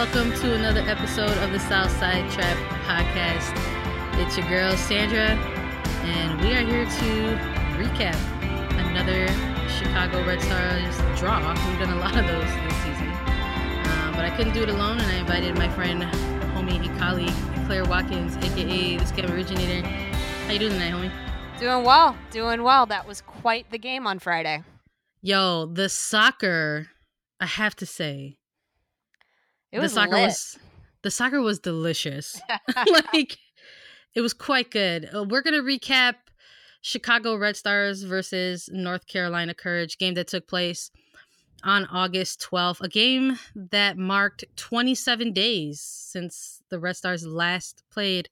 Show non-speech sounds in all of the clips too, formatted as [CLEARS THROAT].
Welcome to another episode of the Southside Trap Podcast. It's your girl Sandra, and we are here to recap another Chicago Red Stars draw. We've done a lot of those this season, uh, but I couldn't do it alone, and I invited my friend, homie, and colleague Claire Watkins, aka the Scam Originator. How you doing tonight, homie? Doing well, doing well. That was quite the game on Friday. Yo, the soccer, I have to say, It was the soccer lit. was the soccer was delicious. [LAUGHS] [LAUGHS] like it was quite good. Uh, we're gonna recap Chicago Red Stars versus North Carolina Courage game that took place on August 12th. A game that marked 27 days since the Red Stars last played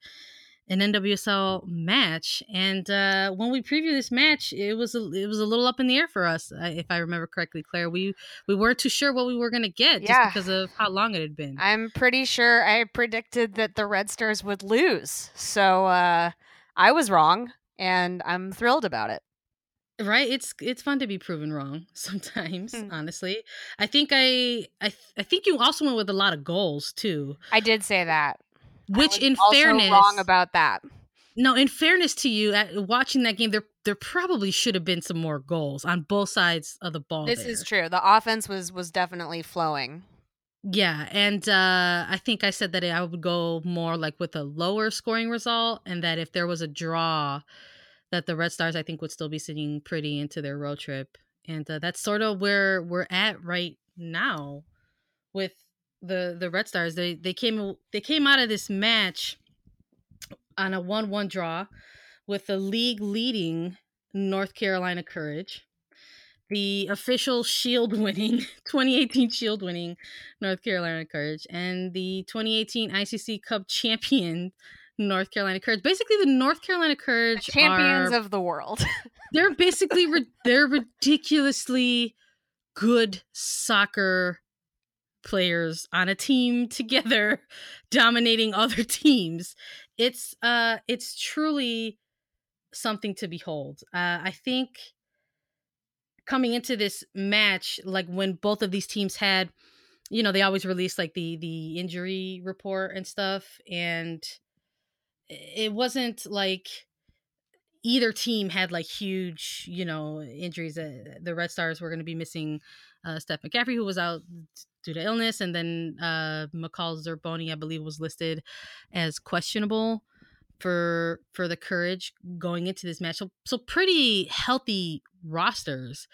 an NWSL match. And uh, when we previewed this match, it was a, it was a little up in the air for us, if I remember correctly, Claire. We we weren't too sure what we were gonna get just because of how long it had been. I'm pretty sure I predicted that the Red Stars would lose. So uh, I was wrong, and I'm thrilled about it. right it's it's fun to be proven wrong [LAUGHS] sometimes Hmm. honestly i think i i, I think you also went with a lot of goals too I did say that. Which in also fairness wrong about that. no in fairness to you at watching that game there there probably should have been some more goals on both sides of the ball This there. is true. The offense was was definitely flowing. yeah and uh i think i said that i would go more like with a lower scoring result and that if there was a draw that the red stars i think would still be sitting pretty into their road trip and uh, that's sort of where we're at right now with the the red stars they they came they came out of this match on a 1-1 draw with the league leading north carolina courage the official shield winning [LAUGHS] 2018 shield winning north carolina courage and the 2018 icc cup champion north carolina courage basically the north carolina courage Champions are, of the world. [LAUGHS] they're basically they're ridiculously good soccer players on a team [LAUGHS] together dominating other teams it's uh it's truly something to behold uh i think coming into this match like when both of these teams had you know they always release like the the injury report and stuff and it wasn't like either team had like huge, you know, injuries. Uh, the Red Stars were going to be missing uh, Steph McCaffrey, who was out due to illness, and then uh, McCall Zerboni, I believe, was listed as questionable for for the Courage going into this match. So, so pretty healthy rosters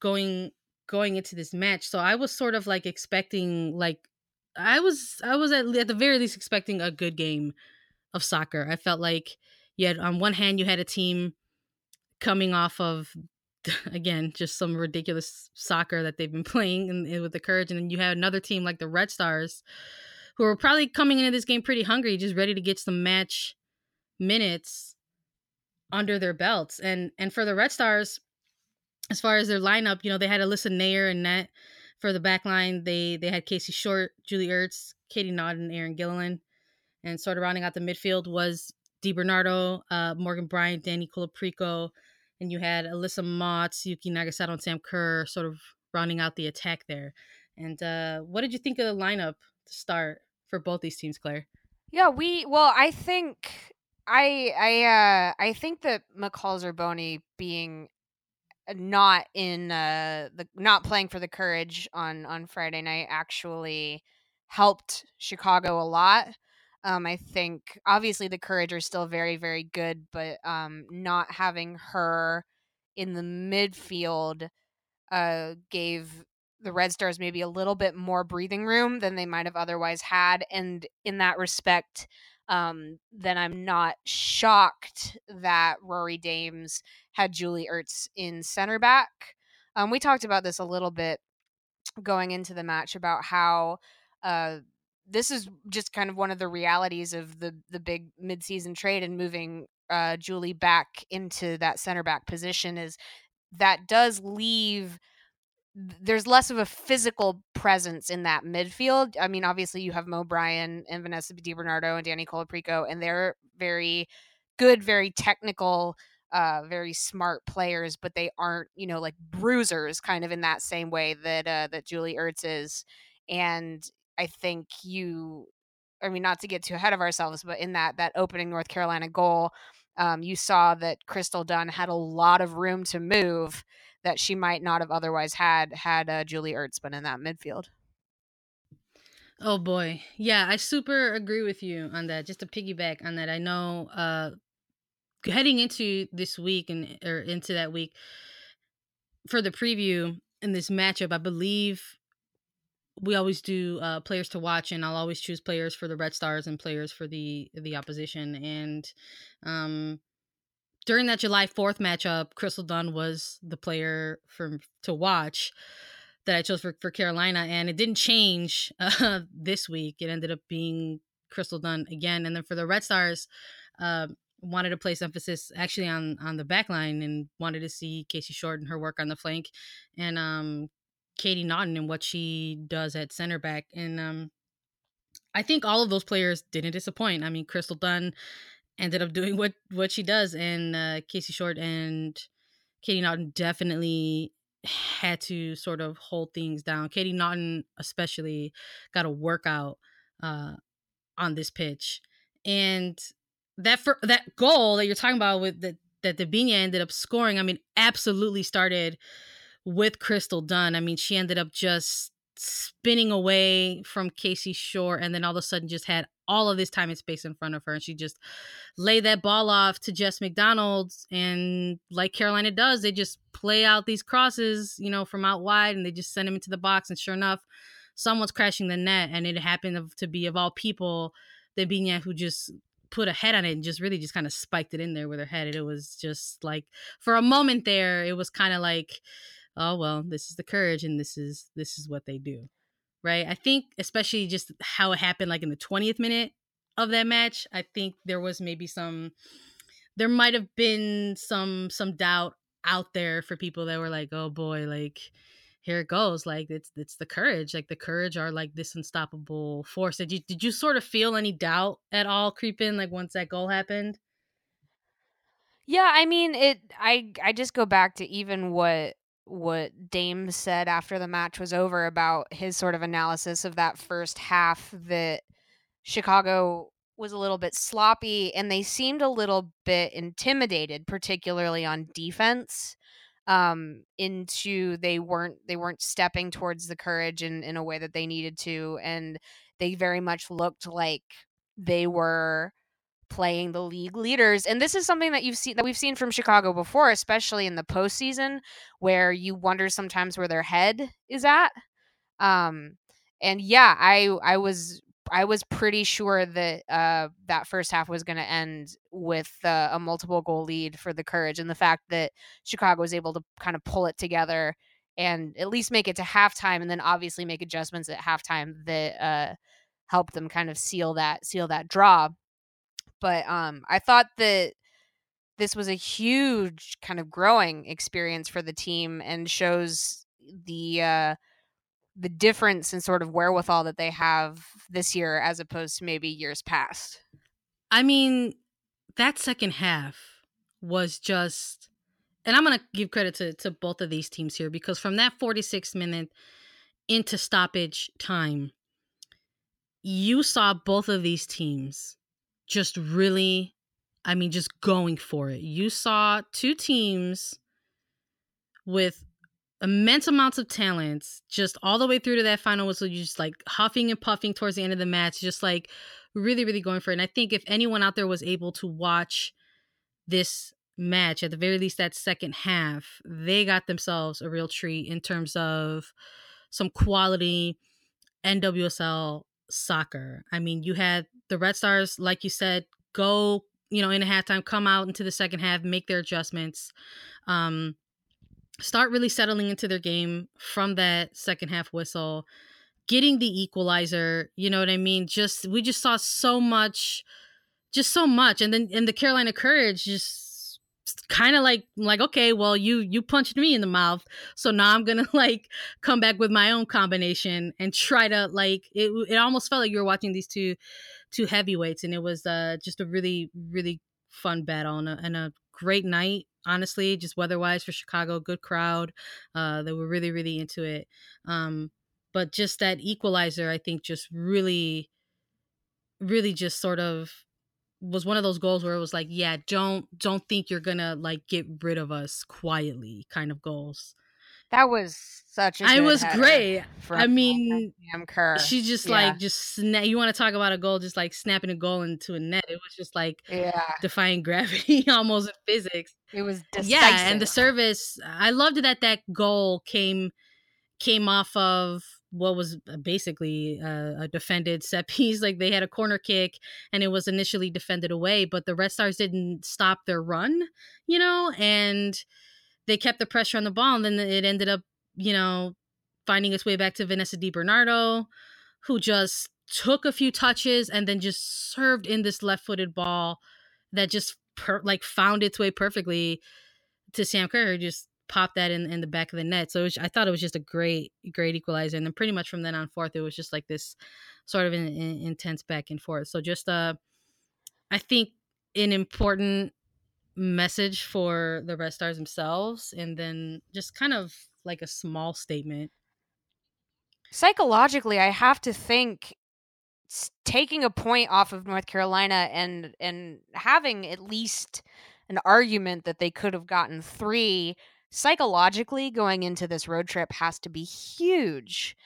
going going into this match. So I was sort of like expecting like I was I was at, at the very least expecting a good game of soccer. I felt like you had on one hand you had a team coming off of [LAUGHS] again just some ridiculous soccer that they've been [LAUGHS] playing and, and with the courage and then you had another team like the red stars who were probably coming into this game pretty hungry just ready to get some match minutes under their belts and and for the red stars as far as their lineup you know they had Alyssa Naeher and net for the back line. They they had casey short julie ertz Katie Naughton and Arin Gilliland. And sort of rounding out the midfield was Di Bernardo, uh, Morgan Brian, Danny Colaprico, and you had Alyssa Mautz, Yuki Nagasato, and Sam Kerr sort of rounding out the attack there. And uh, what did you think of the lineup to start for both these teams, Claire? Yeah, we well, I think I I uh I think that McCall Zerboni being not in uh the not playing for the Courage on on Friday night actually helped Chicago a lot. Um I think obviously the Courage are still very very good, but um not having her in the midfield uh gave the Red Stars maybe a little bit more breathing room than they might have otherwise had and in that respect um, then I'm not shocked that Rory Dames had Julie Ertz in center back. Um, we talked about this a little bit going into the match about how uh, this is just kind of one of the realities of the the big midseason trade and moving uh, Julie back into that center back position is that does leave there's less of a physical presence in that midfield. I mean, obviously you have Mo Brian and Vanessa Di Bernardo and Danny Colaprico, and they're very good, very technical, uh, very smart players, but they aren't, you know, like bruisers kind of in that same way that uh, that Julie Ertz is. And I think you I mean not to get too ahead of ourselves, but in that that opening North Carolina goal, um, you saw that Crystal Dunn had a lot of room to move that she might not have otherwise had had uh, Julie Ertz been in that midfield. Oh boy. Yeah, I super agree with you on that. Just to piggyback on that, I know uh heading into this week and or into that week for the preview in this matchup, I believe we always do uh players to watch and I'll always choose players for the Red Stars and players for the the opposition and um during that July 4th matchup, Crystal Dunn was the player for to watch that I chose for, for Carolina, and it didn't change [LAUGHS] uh, this week. It ended up being Crystal Dunn again, and then for the Red Stars, uh, wanted to place emphasis actually on on the back line and wanted to see Casey Short and her work on the flank, and um, Katie Naughton and what she does at center back, and um, I think all of those players didn't disappoint. I mean, Crystal Dunn ended up [LAUGHS] doing what what she does, and uh, Casey Short and Katie Naughton definitely had to sort of hold things down. Katie Naughton especially got a workout uh, on this pitch, and that for that goal that you're talking about with the, that Debinha ended up scoring. I mean, absolutely started with Crystal Dunn. I mean, she ended up just spinning away from Casey Short and then all of a sudden just had all of this time and space in front of her. And she just laid that ball off to Jess McDonald's. And like Carolina does they just play out these crosses you know from out wide and they just send them into the box. And sure enough someone's crashing the net. And it happened to be of all people Debinha who just put a head on it and just really just kind of spiked it in there with her head. And it was just like for a moment there it was kind of like oh well this is the courage and this is this is what they do right? I think especially just how it happened like in the 20th minute of that match i think there was maybe some there might have been some some doubt out there for people that were like oh boy like here it goes like it's it's the courage like the courage are like this unstoppable force. Did you did you sort of feel any doubt at all creep in like once that goal happened? Yeah i mean it i i just go back to even what what Dames said after the match was over about his sort of analysis of that first half that Chicago was a little bit sloppy and they seemed a little bit intimidated particularly on defense um into they weren't they weren't stepping towards the courage in in a way that they needed to and they very much looked like they were playing the league leaders. And this is something that you've seen that we've seen from Chicago before, especially in the postseason, where you wonder sometimes where their head is at. Um, and yeah, I I was I was pretty sure that uh, that first half was going to end with uh, a multiple goal lead for the Courage, and the fact that Chicago was able to kind of pull it together and at least make it to halftime, and then obviously make adjustments at halftime that uh, helped them kind of seal that seal that draw. But um, I thought that this was a huge kind of growing experience for the team and shows the uh, the difference in sort of wherewithal that they have this year as opposed to maybe years past. I mean, that second half was just and I'm going to give credit to, to both of these teams here because from that 46 minute into stoppage time, you saw both of these teams just really, I mean, just going for it. You saw two teams with immense amounts of talents, just all the way through to that final whistle, you just like huffing and puffing towards the end of the match, just like really, really going for it. And I think if anyone out there was able to watch this match, at the very least that second half, they got themselves a real treat in terms of some quality NWSL soccer. I mean, you had the Red Stars, like you said, go, you know, in a halftime, come out into the second half, make their adjustments, um, start really settling into their game from that second half whistle, getting the equalizer, you know what I mean? Just we just saw so much just so much. And then and the Carolina Courage just kind of like like okay well you you punched me in the mouth so now i'm gonna [LAUGHS] like come back with my own combination and try to like it, it almost felt like you were watching these two two heavyweights and it was uh just a really really fun battle and a, and a great night honestly just weather wise for chicago good crowd uh they were really really into it um but just that equalizer, I think, just really, really just sort of was one of those goals where it was like, yeah, don't don't think you're gonna like get rid of us quietly, kind of goals. That was such a. I was great. I mean, Kerr. She's just Yeah. like just sna- you want to talk about a goal, just like snapping a goal into a net. It was just like yeah, defying gravity [LAUGHS] almost in physics. it was decisive. Yeah, and the service. I loved that that goal came came off of what was uh, basically a, a defended set [LAUGHS] piece. Like they had a corner kick, and it was initially defended away, but the Red Stars didn't stop their run, you know, and they kept the pressure on the ball, and then it ended up, you know, finding its way back to Vanessa Di Bernardo, who just took a few touches and then just served in this left-footed ball that just per- like found its way perfectly to Sam Kerr, who just popped that in, in the back of the net. So was, I thought it was just a great, great equalizer. And then pretty much from then on forth, it was just like this sort of an, an intense back and forth. So just, uh, I think an important message for the Red Stars themselves, and then just kind of like a small statement. Psychologically, I have to think taking a point off of North Carolina and and having at least an argument that they could have gotten 3 psychologically going into this road trip has to be huge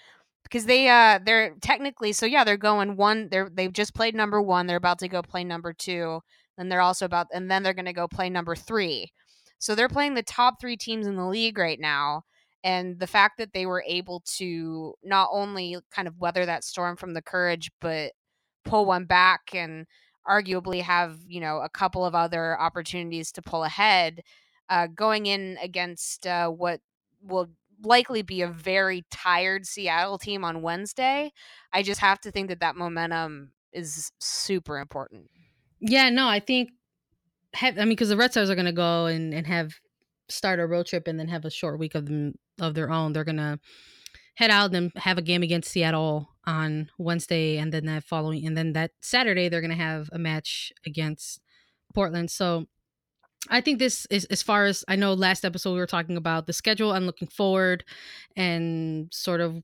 because they uh they're technically so yeah they're going one they're they've just played number 1 they're about to go play number 2 and they're also about, and then they're going to go play number three. So they're playing the top three teams in the league right now. And the fact that they were able to not only kind of weather that storm from the courage, but pull one back and arguably have, you know, a couple of other opportunities to pull ahead uh, going in against uh, what will likely be a very tired Seattle team on Wednesday. I just have to think that that momentum is super important. Yeah, no, I think, have, I mean, because the Red Stars are going to go and, and have start a road trip and then have a short week of them of their own. They're going to head out and have a game against Seattle on Wednesday, and then that following, and then that Saturday they're going to have a match against Portland. So I think this is as far as I know. Last episode we were talking about the schedule and looking forward, and sort of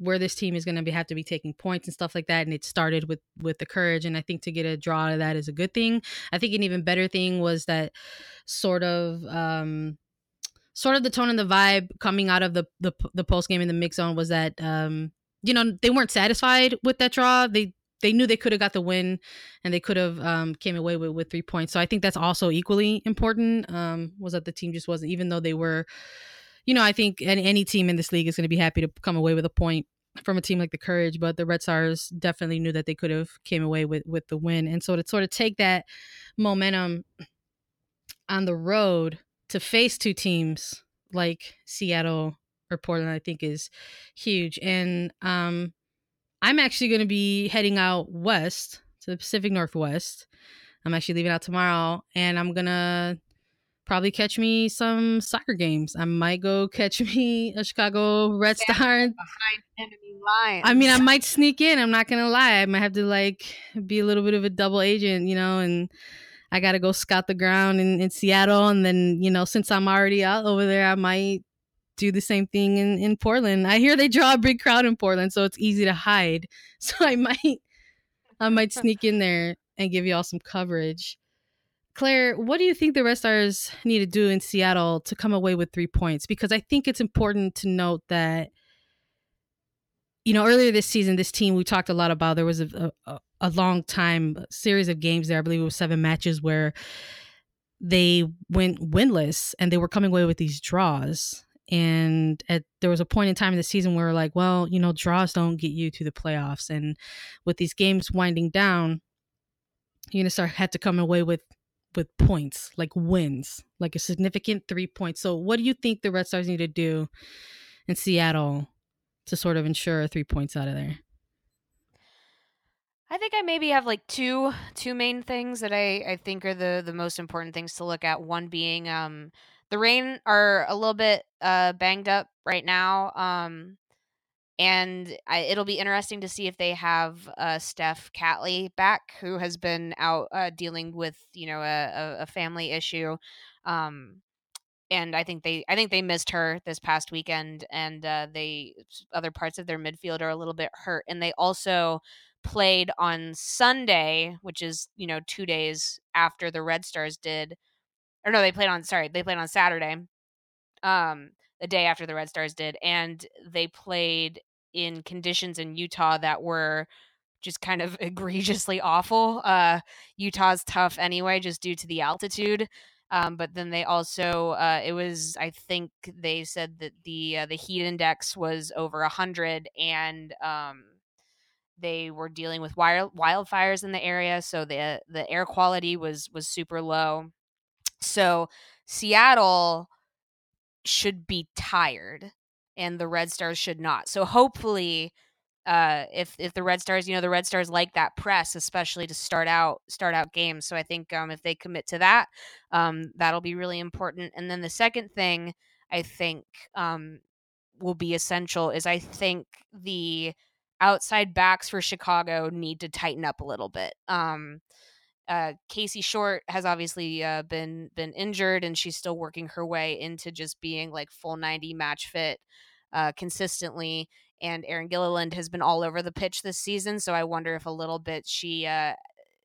where this team is going to be have to be taking points and stuff like that. And it started with with the courage, and I think to get a draw out of that is a good thing. I think an even better thing was that sort of. um Sort of the tone and the vibe coming out of the the, the post game in the mix zone was that um you know they weren't satisfied with that draw. They they knew they could have got the win and they could have um, came away with, with three points. So I think that's also equally important. Um, was that the team just wasn't, even though they were, you know, I think any, any team in this league is going to be happy to come away with a point from a team like the Courage, but the Red Stars definitely knew that they could have came away with with the win. And so to sort of take that momentum on the road to face two teams like Seattle or Portland, I think is huge. And um, I'm actually going to be heading out west to the Pacific Northwest. I'm actually leaving out tomorrow, and I'm gonna probably catch me some soccer games. I might go catch [LAUGHS] me a Chicago Red Star. behind enemy lines. I mean, I might sneak in. I'm not gonna lie. I might have to like be a little bit of a double agent, you know, and I gotta go scout the ground in, in Seattle, and then you know, since I'm already out over there, I might do the same thing in in Portland. I hear they draw a big crowd in Portland, so it's easy to hide. [LAUGHS] So I might, I might [LAUGHS] sneak in there and give y'all some coverage. Claire, what do you think the Red Stars need to do in Seattle to come away with three points? Because I think it's important to note that you know, earlier this season, this team we talked a lot about. There was a, a, a long time series of games there. I believe it was seven matches where they went winless and they were coming away with these draws. And at there was a point in time in the season where we're like, well, you know, draws don't get you to the playoffs. And with these games winding down, start had to come away with with points, like wins, like a significant three points. So what do you think the Red Stars need to do in Seattle to sort of ensure three points out of there? I think I maybe have like two two main things that I I think are the the most important things to look at. One being um the Reign are a little bit uh banged up right now. Um and I, it'll be interesting to see if they have uh, Steph Catley back, who has been out uh, dealing with you know a, a, family issue. Um, and I think they I think they missed her this past weekend, and uh, they other parts of their midfield are a little bit hurt, and they also played on Sunday, which is you know two days after the Red Stars did, or no, they played on sorry they played on Saturday, um, the day after the Red Stars did, and they played in conditions in Utah that were just kind of [LAUGHS] egregiously awful. Uh, Utah's tough anyway, just due to the altitude. Um, but then they also, uh, it was, I think they said that the uh, the heat index was over hundred, and um, they were dealing with wild, wildfires in the area, so the the air quality was was super low. So Seattle should be tired, and the Red Stars should not. So hopefully uh, if if the Red Stars, you know, the Red Stars like that press, especially to start out start out games. So I think um, if they commit to that, um, that'll be really important. And then the second thing I think um, will be essential is I think the outside backs for Chicago need to tighten up a little bit. Um, uh, Casey Short has obviously uh, been been injured, and she's still working her way into just being like full ninety match fit uh, consistently and Arin Gilliland has been all over the pitch this season. So I wonder if a little bit she uh,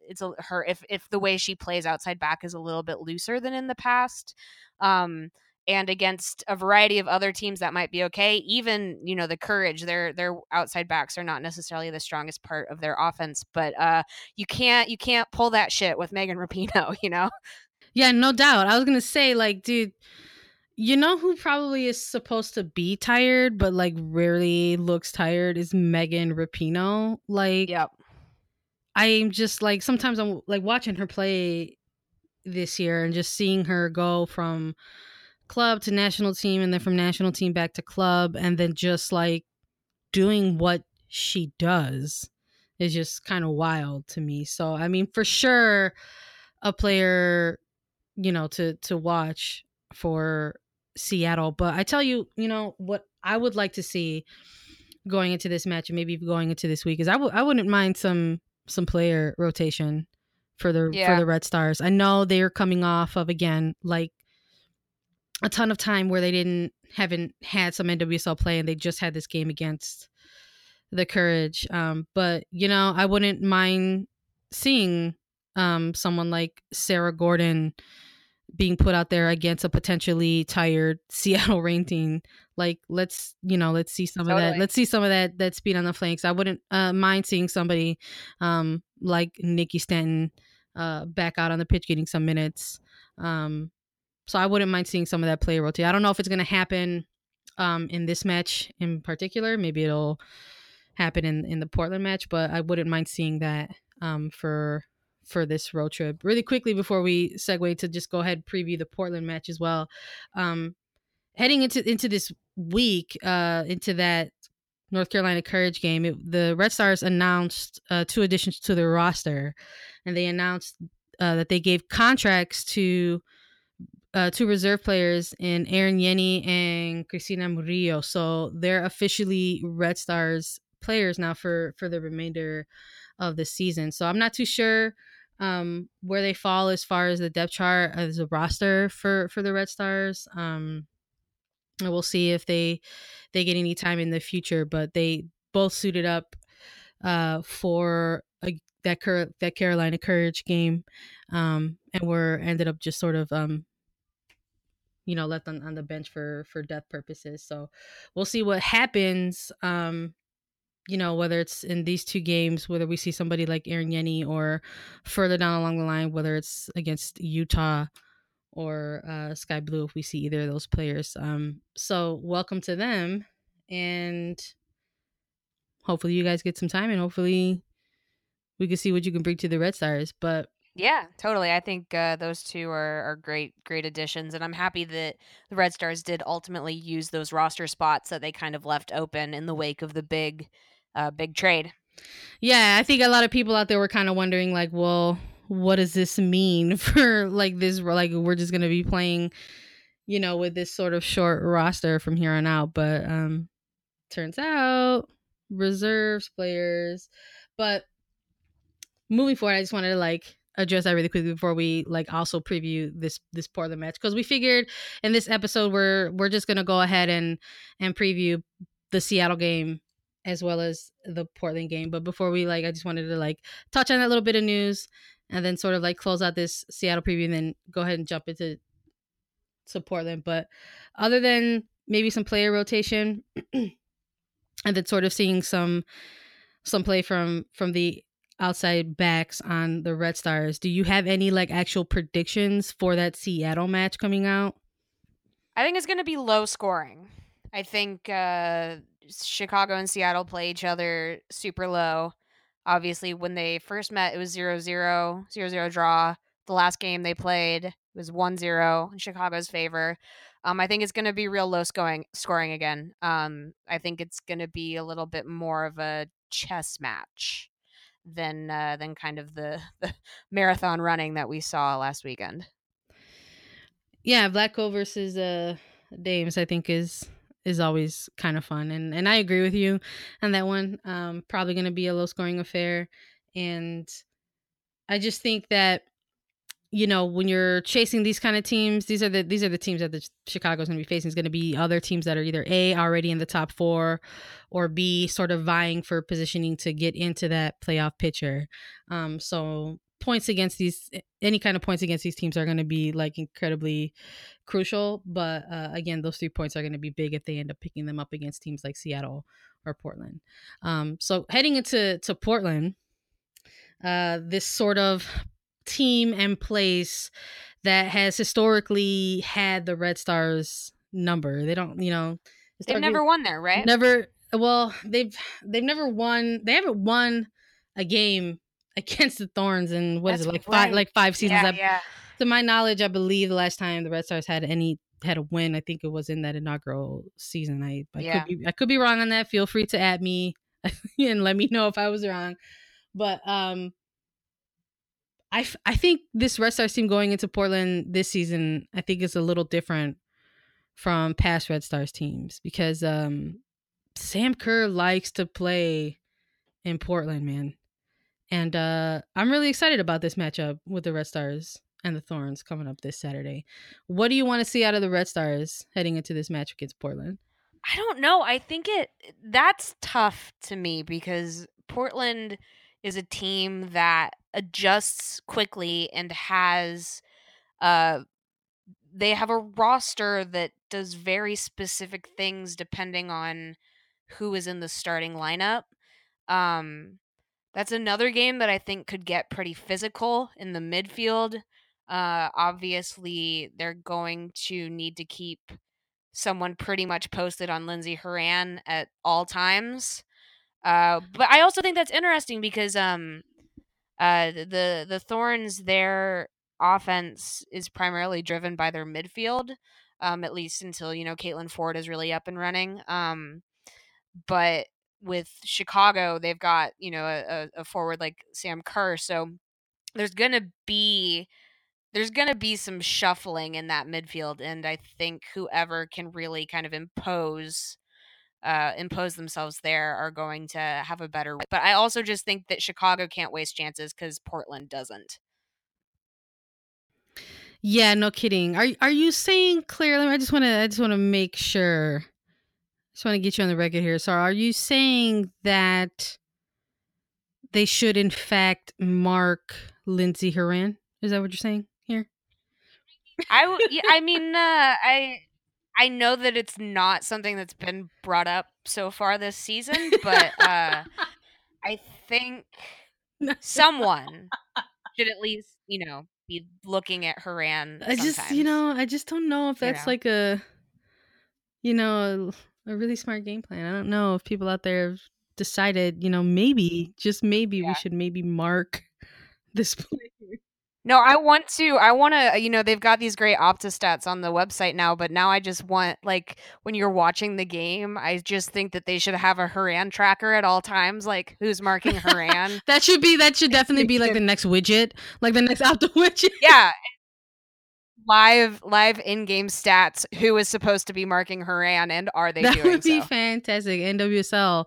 it's a, her if if the way she plays outside back is a little bit looser than in the past. Um, and against a variety of other teams that might be okay. Even you know the courage, their their outside backs are not necessarily the strongest part of their offense, but uh, you can't you can't pull that shit with Megan [LAUGHS] Rapinoe, you know. Yeah, no doubt. I was gonna say like, dude you know who probably is supposed to be tired, but like rarely looks tired is Megan Rapinoe. Like, yep. I'm just like sometimes I'm like watching her play this year and just seeing her go from club to national team and then from national team back to club and then just like doing what she does is just kind of wild to me. So I mean, for sure, a player, you know, to to watch for Seattle. But I tell you, you know, what I would like to see going into this match and maybe going into this week is I w- I wouldn't mind some some player rotation for the yeah. for the Red Stars. I know they're coming off of again like a ton of time where they didn't haven't had some NWSL play and they just had this game against the Courage. Um, but you know, I wouldn't mind seeing um someone like Sarah Gordon being put out there against a potentially tired [LAUGHS] Seattle Reign team. Like let's you know let's see some totally. of that. Let's see some of that that speed on the flanks. I wouldn't uh, mind seeing somebody um, like Nikki Stanton uh, back out on the pitch getting some minutes. Um, so I wouldn't mind seeing some of that player rotate. I don't know if it's going to happen um, in this match in particular. Maybe it'll happen in in the Portland match, but I wouldn't mind seeing that um, for for this road trip. Really quickly before we segue to just go ahead and preview the Portland match as well. Um, heading into into this week, uh, into that North Carolina Courage game, it, the Red Stars announced uh, two additions to their roster, and they announced uh, that they gave contracts to uh, two reserve players in Aaron Yenny and Cristina Murillo. So they're officially Red Stars players now for for the remainder of the season. So I'm not too sure um, where they fall as far as the depth chart as a roster for for the Red Stars. Um, and we'll see if they they get any time in the future. But they both suited up uh, for a, that that Carolina Courage game, um, and were ended up just sort of um, you know left on, on the bench for for depth purposes. So we'll see what happens. Um, you know, whether it's in these two games, whether we see somebody like aaron Yenny or further down along the line, whether it's against Utah or uh, Sky Blue, if we see either of those players. Um, so welcome to them, and hopefully you guys get some time, and hopefully we can see what you can bring to the Red Stars. But yeah, totally. I think uh, those two are, are great, great additions, and I'm happy that the Red Stars did ultimately use those roster spots that they kind of left open in the wake of the big uh, big trade. Yeah, I think a lot of people out there were kind of wondering, like, well, what does this mean [LAUGHS] for like this? Like, we're just gonna be playing, you know, with this sort of short roster from here on out. But um, turns out reserves players. But moving forward, I just wanted to like address that really quickly before we like also preview this this Portland match because we figured in this episode we're we're just gonna go ahead and and preview the Seattle game as well as the Portland game. But before we like, I just wanted to like touch on that little bit of news and then sort of like close out this Seattle preview and then go ahead and jump into to Portland. But other than maybe some player rotation [CLEARS THROAT] and then sort of seeing some some play from from the outside backs on the Red Stars, do you have any like actual predictions for that Seattle match coming out? I think it's going to be low scoring. I think uh, Chicago and Seattle play each other super low. Obviously, when they first met, it was 0 0, 0 0 draw. The last game they played was 1 0 in Chicago's favor. Um, I think it's going to be real low scoring, scoring again. Um, I think it's going to be a little bit more of a chess match than uh, than kind of the, [LAUGHS] the marathon running that we saw last weekend. Yeah, Vlatko versus uh, Dames, I think is is always kind of fun. And and I agree with you on that one. Um, probably going to be a low scoring affair, and I just think that you know when you're chasing these kind of teams, these are the these are the teams that the Chicago's going to be facing. Is going to be other teams that are either a already in the top four, or b sort of vying for positioning to get into that playoff picture. Um, so points against these any kind of points against these teams are going to be like incredibly crucial but uh, again those three points are going to be big if they end up picking them up against teams like seattle or portland um, so heading into to portland uh, this sort of team and place that has historically had the red stars number they don't you know they've never won there right never well they've they've never won they haven't won a game against the Thorns and what That's is it like right. five like five seasons yeah, yeah. To my knowledge, I believe the last time the Red Stars had any had a win, I think it was in that inaugural season. I I yeah. could be I could be wrong on that. Feel free to add me [LAUGHS] and let me know if I was wrong. But um I, f- I think this Red Stars team going into Portland this season, I think is a little different from past Red Stars teams because um Sam Kerr likes to play in Portland, man. And uh, I'm really excited about this matchup with the Red Stars and the Thorns coming up this Saturday. What do you want to see out of the Red Stars heading into this match against Portland? I don't know. I think it that's tough to me because Portland is a team that adjusts quickly and has uh they have a roster that does very specific things depending on who is in the starting lineup. Um that's another game that I think could get pretty physical in the midfield. Uh, obviously, they're going to need to keep someone pretty much posted on Lindsey Horan at all times. Uh, but I also think that's interesting because um, uh, the the Thorns their offense is primarily driven by their midfield, um, at least until you know Caitlin Foord is really up and running. Um, but with Chicago, they've got you know a, a forward like Sam Kerr, so there's gonna be there's gonna be some shuffling in that midfield, and I think whoever can really kind of impose uh, impose themselves there are going to have a better. But I also just think that Chicago can't waste chances because Portland doesn't. Yeah, no kidding. Are are you saying clearly? I just want to I just want to make sure I just want to get you on the record here. So, are you saying that they should, in fact, mark Lindsey Horan? Is that what you're saying here? I, I mean, uh, I I know that it's not something that's been brought up so far this season, but [LAUGHS] uh, I think [LAUGHS] someone should at least, you know, be looking at Horan. I just, you know, I just don't know if that's you know? like a, you know, a really smart game plan. I don't know if people out there have decided, you know, maybe, just maybe yeah. we should maybe mark [LAUGHS] this player. No, I want to. I want to. Uh, you know, they've got these great Opta stats on the website now, but now I just want, like, when you're watching the game, I just think that they should have a Horan tracker at all times, like who's marking Horan. [LAUGHS] that should be. That should [LAUGHS] definitely be like the next widget, like the next [LAUGHS] Opta widget. Yeah, live live in-game stats who is supposed to be marking Horan and are they that would be so? fantastic nwsl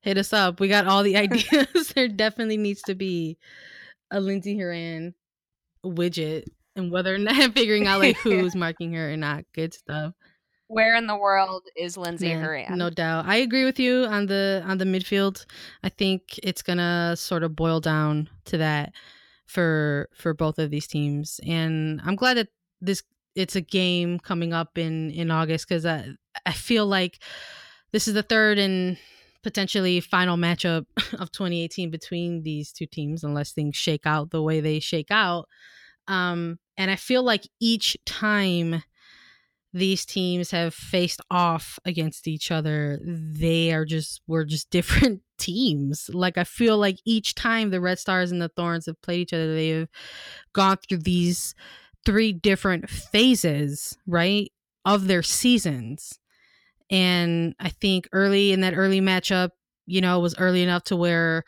hit us up we got all the ideas there definitely needs to be a Lindsey Horan widget and whether or not [LAUGHS] figuring out like [LAUGHS] who's marking her or not. Good stuff. Where in the world is Lindsey Yeah, Horan? No doubt. I agree with you on the on the midfield. I think it's gonna sort of boil down to that for for both of these teams. And I'm glad that this it's a game coming up in in August because I I feel like this is the third and potentially final matchup [LAUGHS] of 2018 between these two teams unless things shake out the way they shake out. Um, and I feel like each time these teams have faced off against each other, they are just were just [LAUGHS] different teams. Like I feel like each time the Red Stars and the Thorns have played each other, they have gone through these three different phases, right, of their seasons. And I think early in that early matchup, you know, was early enough to where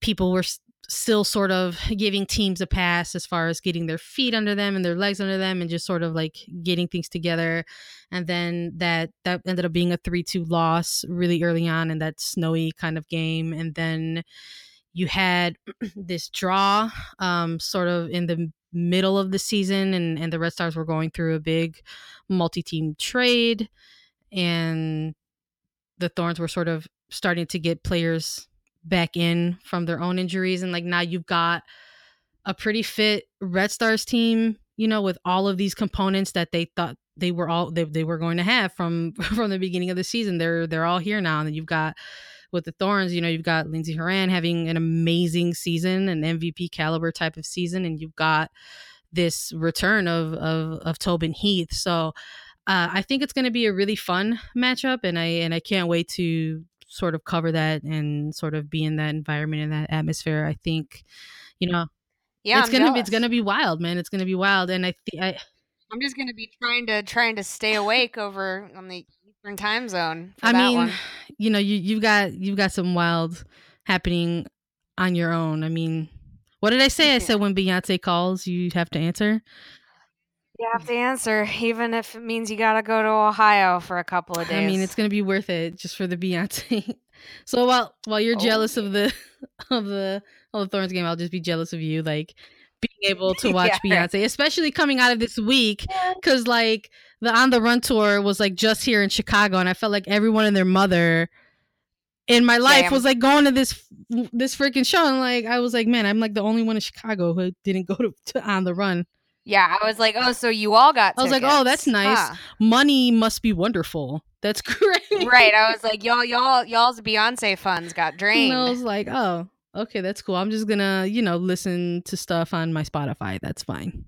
people were still sort of giving teams a pass as far as getting their feet under them and their legs under them and just sort of like getting things together. And then that that ended up being a 3-2 loss really early on in that snowy kind of game and then you had [CLEARS THROAT] this draw um sort of in the middle of the season and and the Red Stars were going through a big multi-team trade and the Thorns were sort of starting to get players back in from their own injuries and like now you've got a pretty fit Red Stars team, you know, with all of these components that they thought they were all they, they were going to have from [LAUGHS] from the beginning of the season. They're they're all here now. And then you've got with the Thorns, you know, you've got Lindsey Horan having an amazing season, an MVP caliber type of season, and you've got this return of of of Tobin Heath. So uh, I think it's going to be a really fun matchup, and I and I can't wait to sort of cover that and sort of be in that environment and that atmosphere. I think, you know, yeah, it's I'm gonna be jealous. it's gonna be wild, man. It's gonna be wild, and I think I I'm just gonna be trying to trying to stay awake over on the Eastern time zone. For I mean, one. you know, you you've got you've got some wild happening on your own. I mean, what did I say? I said when Beyonce calls, you have to answer. You have to answer, even if it means you gotta go to Ohio for a couple of days. I mean, it's gonna be worth it just for the Beyonce. [LAUGHS] so while while you're Oh, jealous of the [LAUGHS] of the of the Thorns game, I'll just be jealous of you, like being able [LAUGHS] to watch Yeah. Beyonce, especially coming out of this week, because like the on the run tour was like just here in Chicago, and I felt like everyone and their mother in my life Same. was like going to this this freaking show, and like I was like, man, I'm like the only one in Chicago who didn't go to, to on the run. Yeah, I was like, oh, so you all got. I was like, oh, that's nice. Huh. Money must be wonderful. That's [LAUGHS] great, right. I was like, y'all, y'all, y'all's Beyonce funds got drained. [LAUGHS] And I was like, oh, okay, that's cool. I'm just gonna, you know, listen to stuff on my Spotify. That's fine.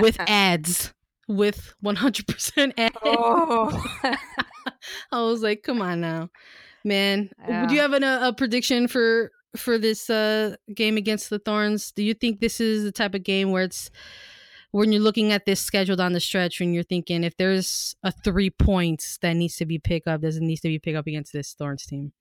With [LAUGHS] ads. With 100% ads. oh. I was like, come on now. Man. Yeah. Do you have an, a, a prediction for for this uh game against the Thorns? Do you think this is the type of game where it's when you're looking at this scheduled on the stretch and you're thinking if there's a three points that needs to be picked up, does it needs to be picked up against this Thorns team?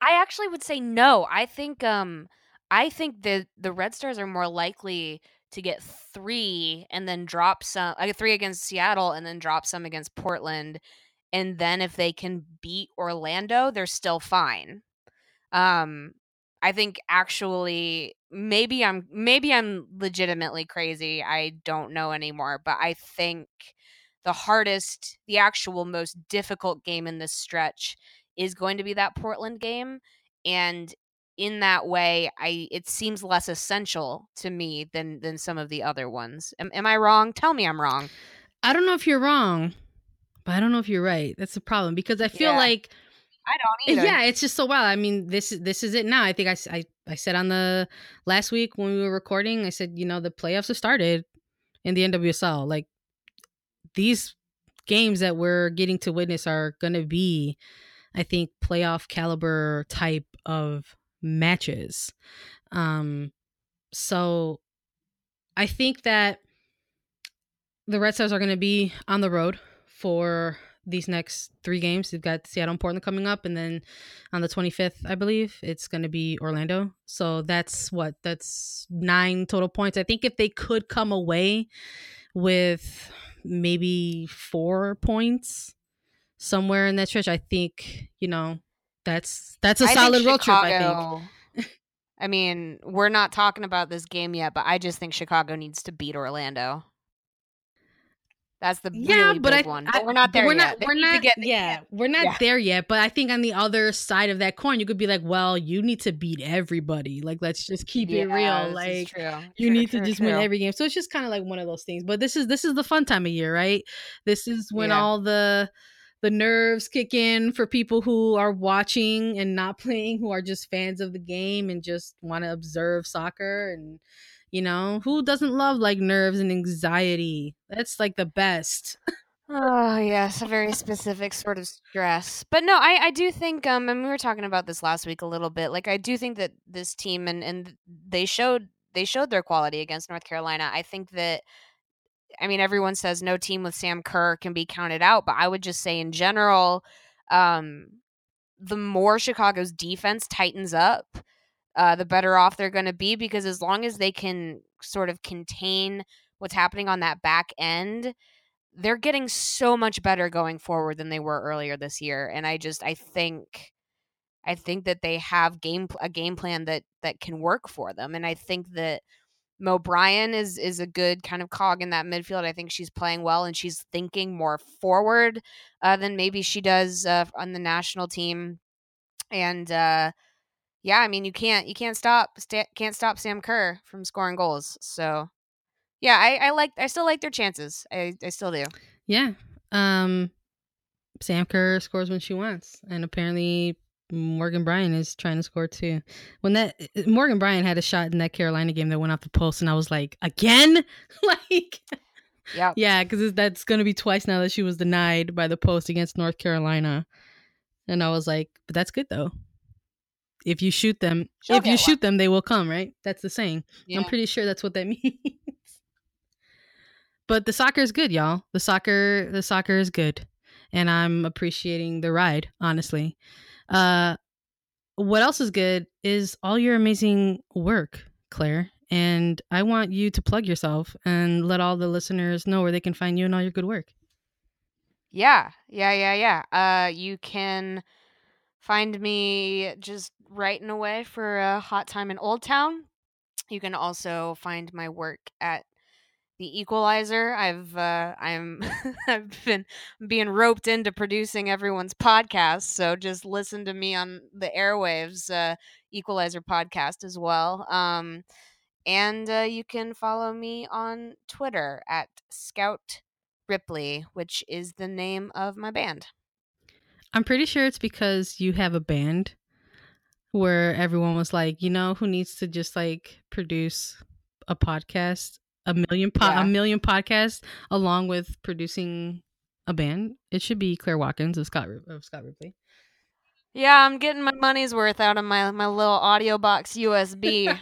I actually would say no. I think um I think the the Red Stars are more likely to get three and then drop some I get three against Seattle and then drop some against Portland. And then if they can beat Orlando, they're still fine. Um I think actually maybe I'm maybe I'm legitimately crazy. I don't know anymore, but I think the hardest, the actual most difficult game in this stretch is going to be that Portland game and in that way I it seems less essential to me than than some of the other ones. Am, am I wrong? Tell me I'm wrong. I don't know if you're wrong, but I don't know if you're right. That's the problem because I feel Yeah. like I don't either. yeah, it's just so wild. I mean, this is this is it now. I think I, I, I said on the last week when we were recording, I said you know the playoffs have started in the NWSL. Like these games that we're getting to witness are going to be, I think, playoff caliber type of matches. Um, so I think that the Red Stars are going to be on the road for these next three games. They've got Seattle and Portland coming up, and then on the 25th, I believe, it's going to be Orlando. So that's what? That's nine total points. I think if they could come away with maybe four points somewhere in that stretch, I think, you know, that's that's a I solid road trip, I think. I mean, we're not talking about this game yet, but I just think Chicago needs to beat Orlando. That's the Yeah, really but big I- one. I- But we're not but there we're yet. not we're not get- they yeah can't- we're not yeah. there yet but i think on the other side of that coin you could be like well you need to beat everybody like let's just keep it real like true. you True, need to true, just win every game so it's just kind of like one of those things but this is this is the fun time of year right this is when Yeah. all the the nerves kick in for people who are watching and not [LAUGHS] playing who are just fans of the game and just want to observe soccer and you know who doesn't love like nerves and anxiety that's like the best Oh yes, a very specific sort of stress. But no, I, I do think um and we were talking about this last week a little bit. Like I do think that this team and, and they showed they showed their quality against North Carolina. I think that I mean everyone says no team with Sam Kerr can be counted out, but I would just say in general, um the more Chicago's defense tightens up, uh, the better off they're going to be because as long as they can sort of contain what's happening on that back end, they're getting so much better going forward than they were earlier this year. And I just I think I think that they have game a game plan that that can work for them. And I think that Mo Brian is is a good kind of cog in that midfield. I think she's playing well and she's thinking more forward uh, than maybe she does uh, on the national team. And uh, yeah, I mean you can't you can't stop sta- can't stop Sam Kerr from scoring goals. So yeah, I, I like I still like their chances. I, I still do. Yeah. Um Sam Kerr scores when she wants. And apparently Morgan Brian is trying to score too. When that Morgan Brian had a shot in that Carolina game that went off the post and I was like, "Again?" [LAUGHS] like Yeah. yeah, cuz that's going to be twice now that she was denied by the post against North Carolina. And I was like, "But that's good though." If you shoot them, She'll if you one. shoot them, they will come, right? That's the saying. Yeah. I'm pretty sure that's what that [LAUGHS] means. but the soccer is good, y'all. The soccer, the soccer is good, and I'm appreciating the ride. Honestly, uh, what else is good is all your amazing work, Claire. And I want you to plug yourself and let all the listeners know where they can find you and all your good work. Yeah, yeah, yeah, yeah. Uh, you can find me just writing away for a hot time in Old Town. You can also find my work at the Equalizer. I've uh, I'm [LAUGHS] I've been being roped into producing everyone's podcast, so just listen to me on the airwaves uh, Equalizer podcast as well. Um, and uh, you can follow me on Twitter at Scout Ripley, which is the name of my band. I'm pretty sure it's because you have a band where everyone was like, you know, who needs to just like produce a podcast, a million po- Yeah. a million podcasts along with producing a band. It should be Claire Watkins of Scott of Scott Ripley. Yeah, I'm getting my money's worth out of my my little audio box USB.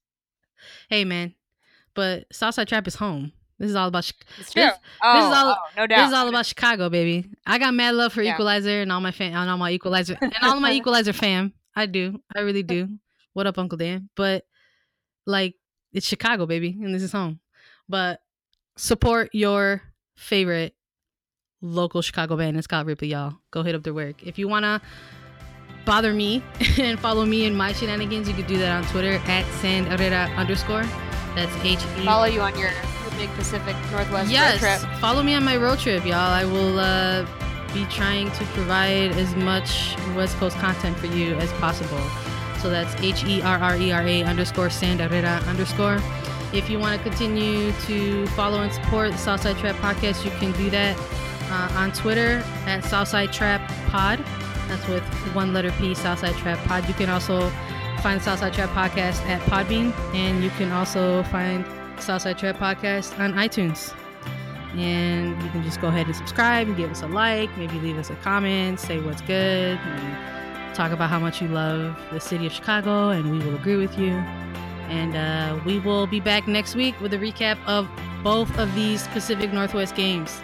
[LAUGHS] hey man, but Southside Trap is home. This is all about It's true. Oh, this- oh, is all- oh, no doubt. this is all about Chicago, baby. I got mad love for Yeah. Equalizer and all my fan and all my Equalizer [LAUGHS] and all my Equalizer fam. I do. I really do. What up, Uncle Dan? But like it's Chicago, baby, and this is home. But support your favorite local Chicago band, it's Scott Ripley, y'all. Go hit up their work. If you wanna bother me [LAUGHS] and follow me in my shenanigans, you could do that on Twitter at Sand Herrera underscore. That's H E follow you on your big Pacific Northwest yes, road trip. follow me on my road trip, y'all. I will uh, be trying to provide as much West Coast content for you as possible. So that's H E R R E R A underscore Sand Herrera underscore. If you want to continue to follow and support the Southside Trap Podcast, you can do that uh, on Twitter at Southside Trap Pod. That's with one letter P, Southside Trap Pod. You can also find Southside Trap Podcast at Podbean, and you can also find Southside Trap Podcast on iTunes. And you can just go ahead and subscribe and give us a like, maybe leave us a comment, say what's good, talk about how much you love the city of Chicago, and we will agree with you. And uh, we will be back next week with a recap of both of these Pacific Northwest games,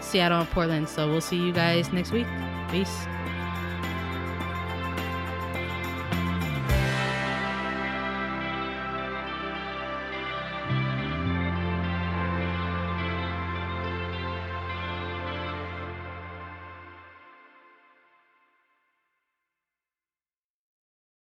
Seattle and Portland. So we'll see you guys next week. Peace.